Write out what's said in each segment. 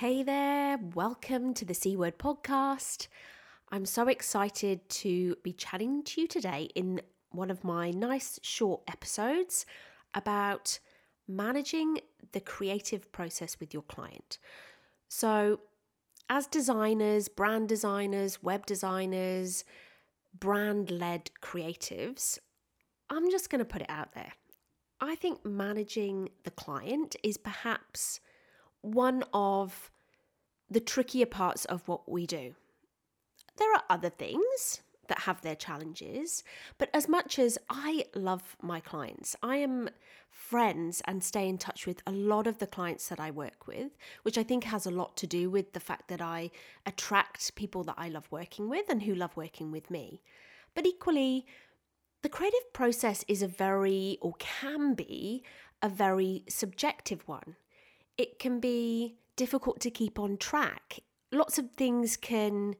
Hey there, welcome to the C Word podcast. I'm so excited to be chatting to you today in one of my nice short episodes about managing the creative process with your client. So, as designers, brand designers, web designers, brand led creatives, I'm just going to put it out there. I think managing the client is perhaps one of the trickier parts of what we do. There are other things that have their challenges, but as much as I love my clients, I am friends and stay in touch with a lot of the clients that I work with, which I think has a lot to do with the fact that I attract people that I love working with and who love working with me. But equally, the creative process is a very, or can be, a very subjective one it can be difficult to keep on track. Lots of things can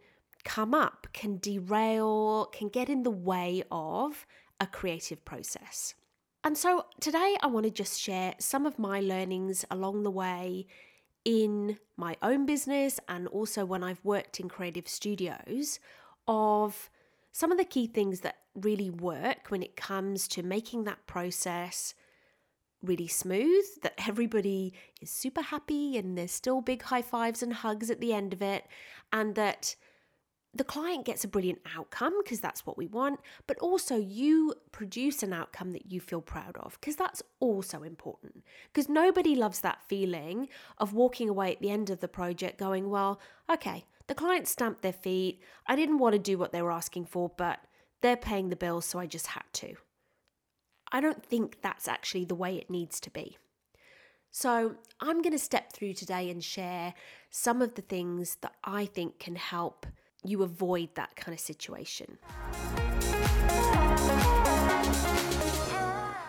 come up, can derail, can get in the way of a creative process. And so today I want to just share some of my learnings along the way in my own business and also when I've worked in creative studios of some of the key things that really work when it comes to making that process really smooth, that everybody is super happy and there's still big high fives and hugs at the end of it, and that the client gets a brilliant outcome because that's what we want, but also you produce an outcome that you feel proud of because that's also important. Because nobody loves that feeling of walking away at the end of the project going, well, okay, the client stamped their feet. I didn't want to do what they were asking for, but they're paying the bills, so I just had to. I don't think that's actually the way it needs to be. So, I'm going to step through today and share some of the things that I think can help you avoid that kind of situation.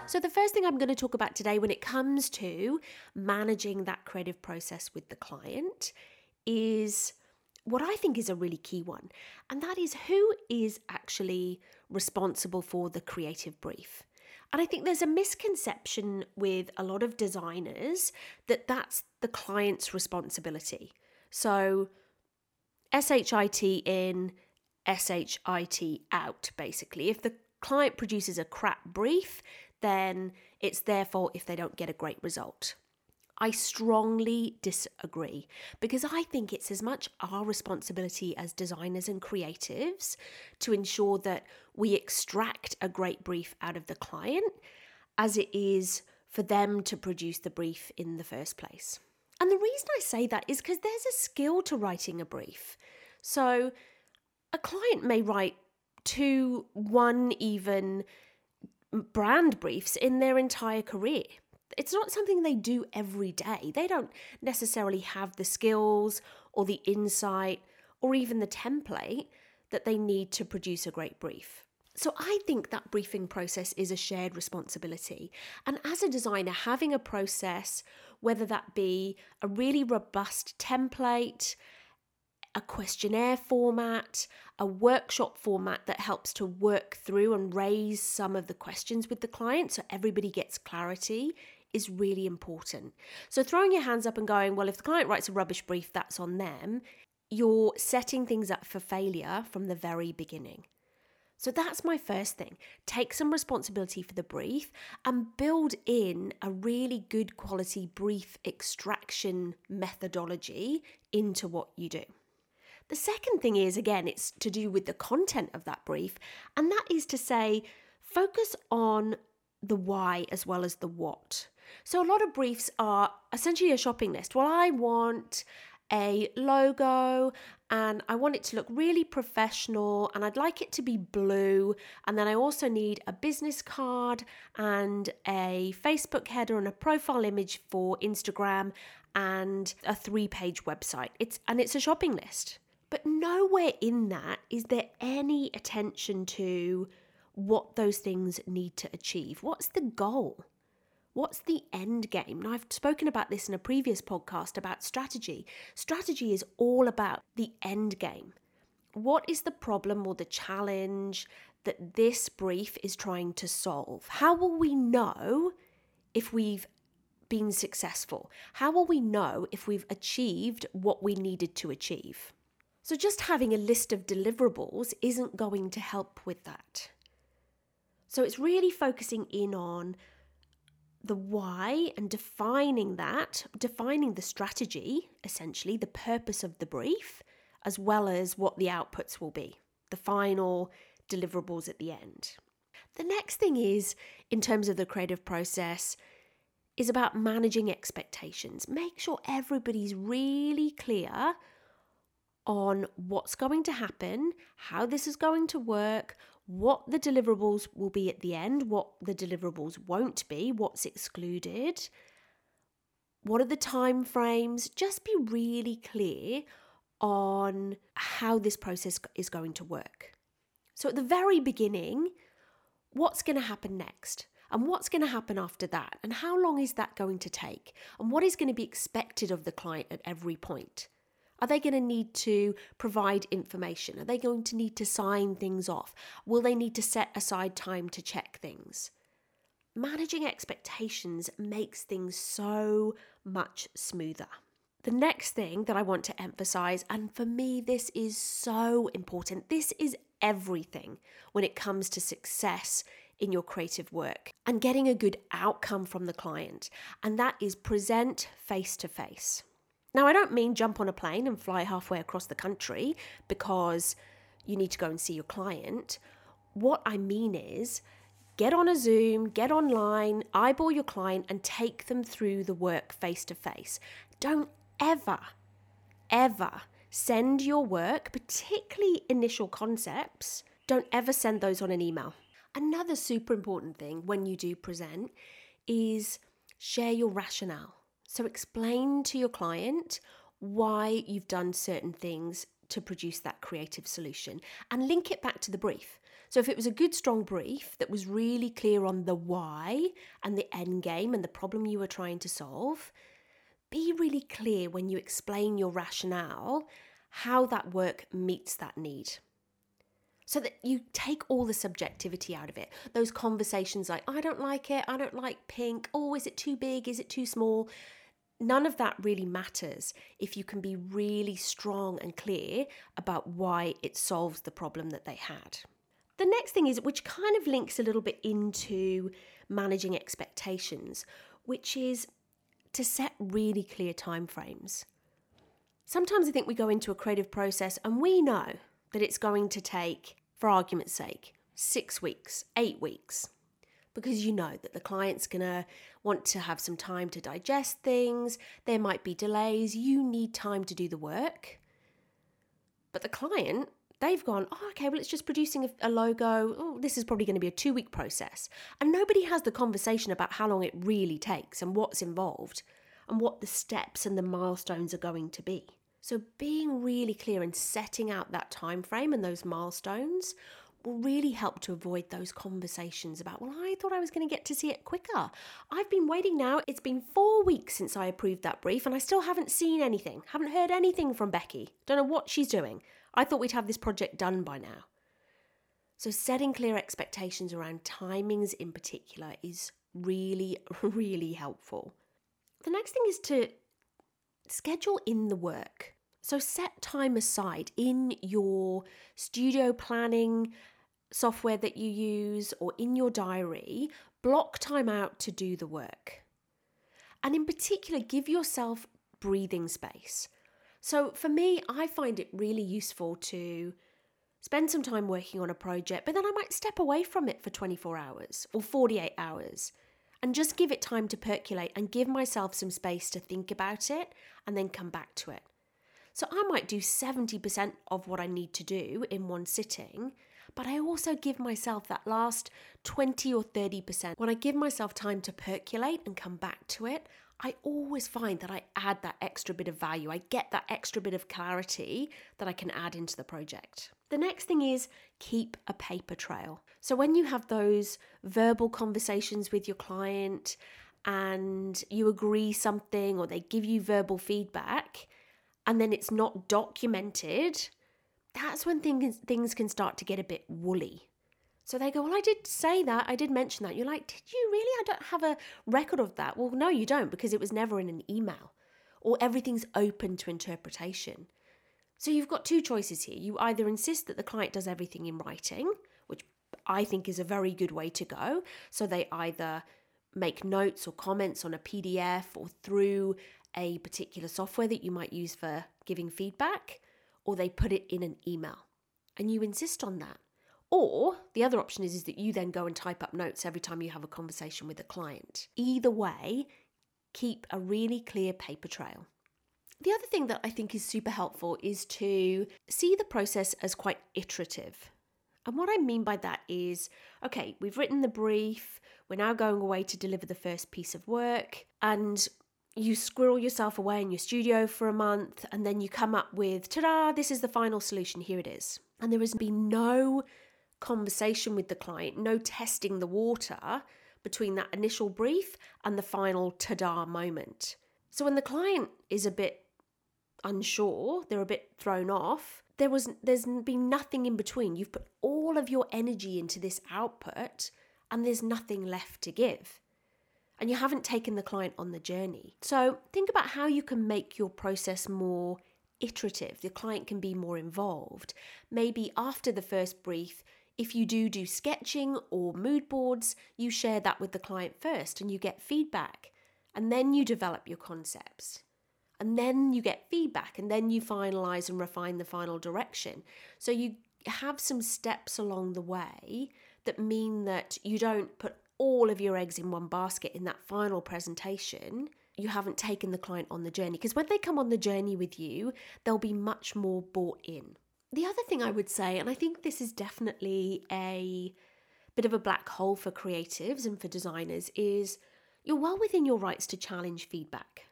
So, the first thing I'm going to talk about today when it comes to managing that creative process with the client is what I think is a really key one, and that is who is actually responsible for the creative brief. And I think there's a misconception with a lot of designers that that's the client's responsibility. So, SHIT in, SHIT out, basically. If the client produces a crap brief, then it's their fault if they don't get a great result. I strongly disagree because I think it's as much our responsibility as designers and creatives to ensure that we extract a great brief out of the client as it is for them to produce the brief in the first place. And the reason I say that is because there's a skill to writing a brief. So a client may write two, one even brand briefs in their entire career it's not something they do every day. They don't necessarily have the skills or the insight or even the template that they need to produce a great brief. So I think that briefing process is a shared responsibility. And as a designer, having a process, whether that be a really robust template, a questionnaire format, a workshop format that helps to work through and raise some of the questions with the client so everybody gets clarity is really important. So, throwing your hands up and going, well, if the client writes a rubbish brief, that's on them, you're setting things up for failure from the very beginning. So, that's my first thing. Take some responsibility for the brief and build in a really good quality brief extraction methodology into what you do. The second thing is, again, it's to do with the content of that brief, and that is to say, focus on the why as well as the what. So a lot of briefs are essentially a shopping list. Well, I want a logo and I want it to look really professional and I'd like it to be blue. And then I also need a business card and a Facebook header and a profile image for Instagram and a three page website. It's and it's a shopping list. But nowhere in that is there any attention to what those things need to achieve. What's the goal? What's the end game? Now, I've spoken about this in a previous podcast about strategy. Strategy is all about the end game. What is the problem or the challenge that this brief is trying to solve? How will we know if we've been successful? How will we know if we've achieved what we needed to achieve? So, just having a list of deliverables isn't going to help with that. So, it's really focusing in on the why and defining that, defining the strategy, essentially, the purpose of the brief, as well as what the outputs will be, the final deliverables at the end. The next thing is, in terms of the creative process, is about managing expectations. Make sure everybody's really clear on what's going to happen, how this is going to work, what the deliverables will be at the end, what the deliverables won't be, what's excluded, what are the time frames. Just be really clear on how this process is going to work. So, at the very beginning, what's going to happen next? And what's going to happen after that? And how long is that going to take? And what is going to be expected of the client at every point? Are they going to need to provide information? Are they going to need to sign things off? Will they need to set aside time to check things? Managing expectations makes things so much smoother. The next thing that I want to emphasize, and for me, this is so important, this is everything when it comes to success in your creative work and getting a good outcome from the client, and that is present face to face. Now, I don't mean jump on a plane and fly halfway across the country because you need to go and see your client. What I mean is, get on a Zoom, get online, eyeball your client, and take them through the work face to face. Don't ever, ever send your work, particularly initial concepts, don't ever send those on an email. Another super important thing when you do present is share your rationale. So explain to your client why you've done certain things to produce that creative solution and link it back to the brief. So if it was a good strong brief that was really clear on the why and the end game and the problem you were trying to solve, be really clear when you explain your rationale how that work meets that need so that you take all the subjectivity out of it. Those conversations like, I don't like it, I don't like pink, oh, is it too big, is it too small? None of that really matters if you can be really strong and clear about why it solves the problem that they had. The next thing is, which kind of links a little bit into managing expectations, which is to set really clear timeframes. Sometimes I think we go into a creative process and we know that it's going to take, for argument's sake, six weeks, eight weeks, because you know that the client's going to want to have some time to digest things. There might be delays. You need time to do the work. But the client, they've gone, oh, okay, well, it's just producing a, a logo. Oh, this is probably going to be a two week process. And nobody has the conversation about how long it really takes and what's involved and what the steps and the milestones are going to be. So being really clear and setting out that time frame and those milestones will really help to avoid those conversations about, well, I thought I was going to get to see it quicker. I've been waiting now. It's been four weeks since I approved that brief, and I still haven't seen anything, haven't heard anything from Becky. Don't know what she's doing. I thought we'd have this project done by now. So, setting clear expectations around timings in particular is really, really helpful. The next thing is to schedule in the work. So set time aside in your studio planning software that you use or in your diary, block time out to do the work. And in particular, give yourself breathing space. So for me, I find it really useful to spend some time working on a project, but then I might step away from it for 24 hours or 48 hours and just give it time to percolate and give myself some space to think about it and then come back to it. So I might do 70% of what I need to do in one sitting, but I also give myself that last 20 or 30%. When I give myself time to percolate and come back to it, I always find that I add that extra bit of value. I get that extra bit of clarity that I can add into the project. The next thing is keep a paper trail. So when you have those verbal conversations with your client and you agree something or they give you verbal feedback and then it's not documented, that's when things things can start to get a bit woolly. So they go, Well, I did say that. I did mention that. You're like, Did you really? I don't have a record of that. Well, no, you don't because it was never in an email or everything's open to interpretation. So you've got two choices here. You either insist that the client does everything in writing, which I think is a very good way to go. So they either make notes or comments on a PDF or through a particular software that you might use for giving feedback, or they put it in an email and you insist on that. Or the other option is, is that you then go and type up notes every time you have a conversation with a client. Either way, keep a really clear paper trail. The other thing that I think is super helpful is to see the process as quite iterative. And what I mean by that is okay, we've written the brief, we're now going away to deliver the first piece of work, and you squirrel yourself away in your studio for a month, and then you come up with ta da, this is the final solution, here it is. And there has been no conversation with the client, no testing the water between that initial brief and the final ta da moment. So when the client is a bit unsure, they're a bit thrown off, there was there's been nothing in between. You've put all of your energy into this output and there's nothing left to give. And you haven't taken the client on the journey. So think about how you can make your process more iterative. The client can be more involved. Maybe after the first brief, if you do do sketching or mood boards, you share that with the client first and you get feedback. And then you develop your concepts. And then you get feedback and then you finalize and refine the final direction. So you have some steps along the way that mean that you don't put all of your eggs in one basket in that final presentation. You haven't taken the client on the journey because when they come on the journey with you, they'll be much more bought in. The other thing I would say, and I think this is definitely a bit of a black hole for creatives and for designers, is you're well within your rights to challenge feedback.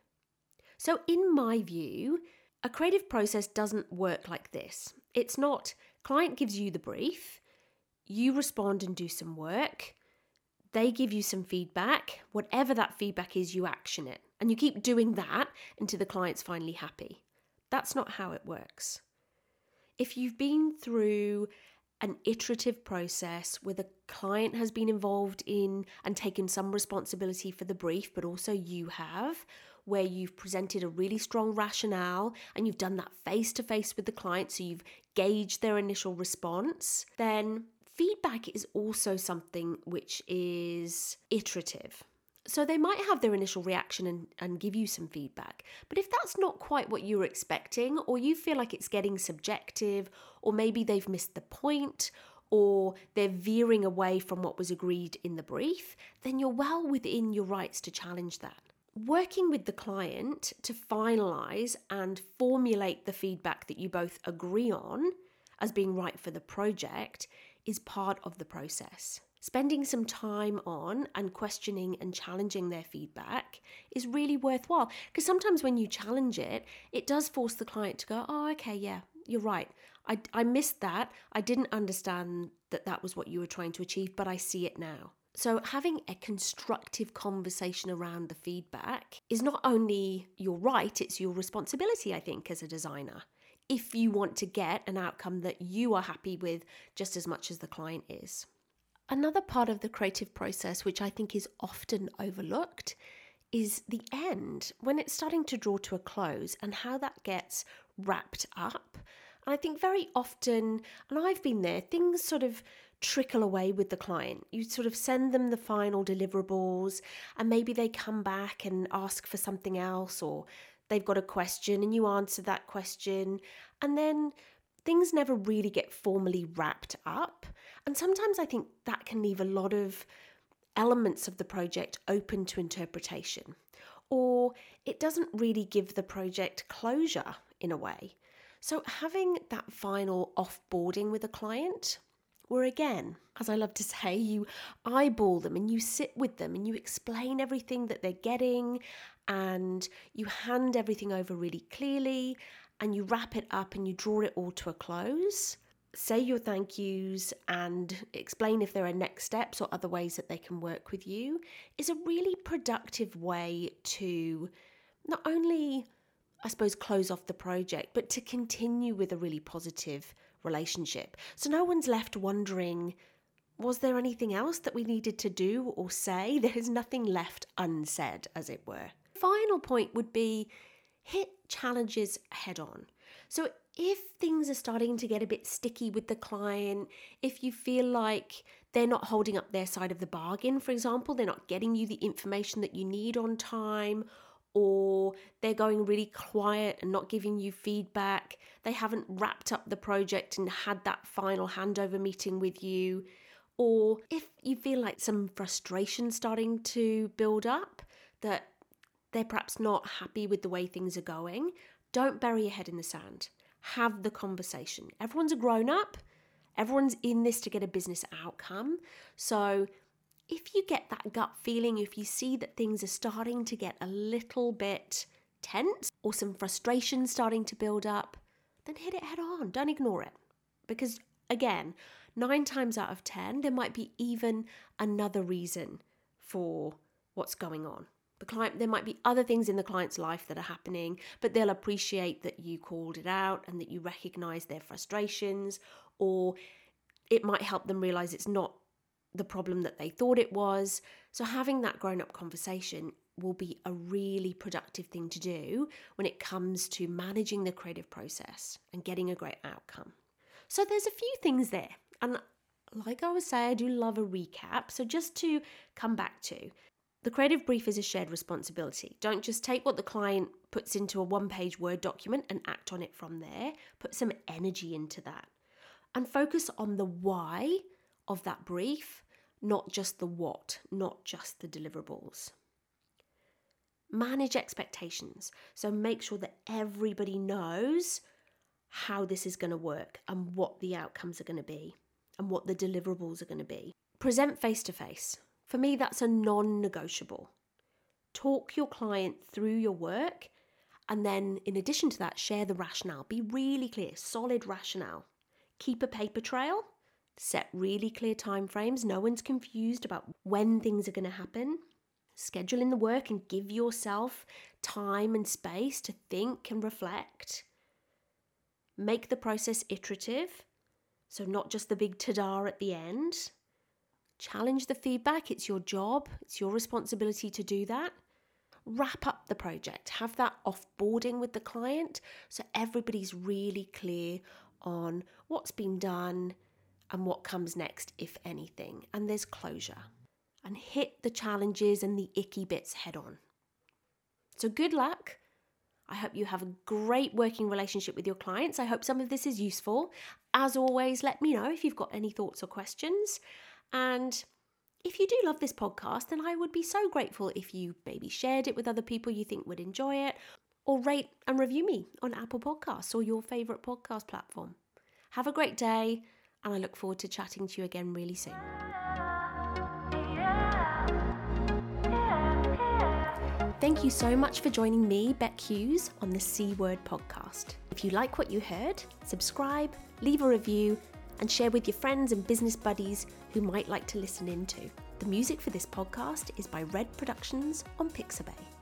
So, in my view, a creative process doesn't work like this. It's not client gives you the brief, you respond and do some work, they give you some feedback, whatever that feedback is, you action it. And you keep doing that until the client's finally happy. That's not how it works if you've been through an iterative process where the client has been involved in and taken some responsibility for the brief, but also you have, where you've presented a really strong rationale and you've done that face to face with the client, so you've gauged their initial response, then feedback is also something which is iterative. So they might have their initial reaction and, and give you some feedback. But if that's not quite what you were expecting, or you feel like it's getting subjective, or maybe they've missed the point, or they're veering away from what was agreed in the brief, then you're well within your rights to challenge that. Working with the client to finalize and formulate the feedback that you both agree on as being right for the project is part of the process spending some time on and questioning and challenging their feedback is really worthwhile. Because sometimes when you challenge it, it does force the client to go, oh, okay, yeah, you're right. I, I missed that. I didn't understand that that was what you were trying to achieve, but I see it now. So, having a constructive conversation around the feedback is not only your right, it's your responsibility, I think, as a designer. If you want to get an outcome that you are happy with just as much as the client is. Another part of the creative process, which I think is often overlooked, is the end, when it's starting to draw to a close and how that gets wrapped up. And I think very often, and I've been there, things sort of trickle away with the client. You sort of send them the final deliverables, and maybe they come back and ask for something else, or they've got a question and you answer that question. And then things never really get formally wrapped up. And sometimes I think that can leave a lot of elements of the project open to interpretation, or it doesn't really give the project closure in a way. So, having that final offboarding with a client, where again, as I love to say, you eyeball them and you sit with them and you explain everything that they're getting and you hand everything over really clearly and you wrap it up and you draw it all to a close. Say your thank yous and explain if there are next steps or other ways that they can work with you is a really productive way to not only, I suppose, close off the project, but to continue with a really positive relationship. So no one's left wondering, was there anything else that we needed to do or say? There is nothing left unsaid, as it were. Final point would be hit challenges head on. So if things are starting to get a bit sticky with the client, if you feel like they're not holding up their side of the bargain, for example, they're not getting you the information that you need on time, or they're going really quiet and not giving you feedback, they haven't wrapped up the project and had that final handover meeting with you, or if you feel like some frustration starting to build up, that they're perhaps not happy with the way things are going, don't bury your head in the sand have the conversation. Everyone's a grown up, everyone's in this to get a business outcome. So if you get that gut feeling, if you see that things are starting to get a little bit tense or some frustration starting to build up, then hit it head on. Don't ignore it. Because again, nine times out of 10, there might be even another reason for what's going on. The client, there might be other things in the client's life that are happening, but they'll appreciate that you called it out and that you recognize their frustrations, or it might help them realize it's not the problem that they thought it was. So, having that grown up conversation will be a really productive thing to do when it comes to managing the creative process and getting a great outcome. So, there's a few things there. And like I was saying, I do love a recap. So, just to come back to, the creative brief is a shared responsibility. Don't just take what the client puts into a one page Word document and act on it from there. Put some energy into that and focus on the why of that brief, not just the what, not just the deliverables. Manage expectations. So make sure that everybody knows how this is going to work and what the outcomes are going to be and what the deliverables are going to be. Present face to face. For me, that's a non negotiable. Talk your client through your work, and then, in addition to that, share the rationale. Be really clear, solid rationale. Keep a paper trail, set really clear timeframes. No one's confused about when things are going to happen. Schedule in the work and give yourself time and space to think and reflect. Make the process iterative, so not just the big ta da at the end. Challenge the feedback, it's your job, it's your responsibility to do that. Wrap up the project, have that offboarding with the client so everybody's really clear on what's been done and what comes next, if anything, and there's closure. And hit the challenges and the icky bits head on. So, good luck. I hope you have a great working relationship with your clients. I hope some of this is useful. As always, let me know if you've got any thoughts or questions. And if you do love this podcast, then I would be so grateful if you maybe shared it with other people you think would enjoy it, or rate and review me on Apple Podcasts or your favourite podcast platform. Have a great day, and I look forward to chatting to you again really soon. Thank you so much for joining me, Beck Hughes, on the C Word podcast. If you like what you heard, subscribe, leave a review, and share with your friends and business buddies who might like to listen in too. The music for this podcast is by Red Productions on Pixabay.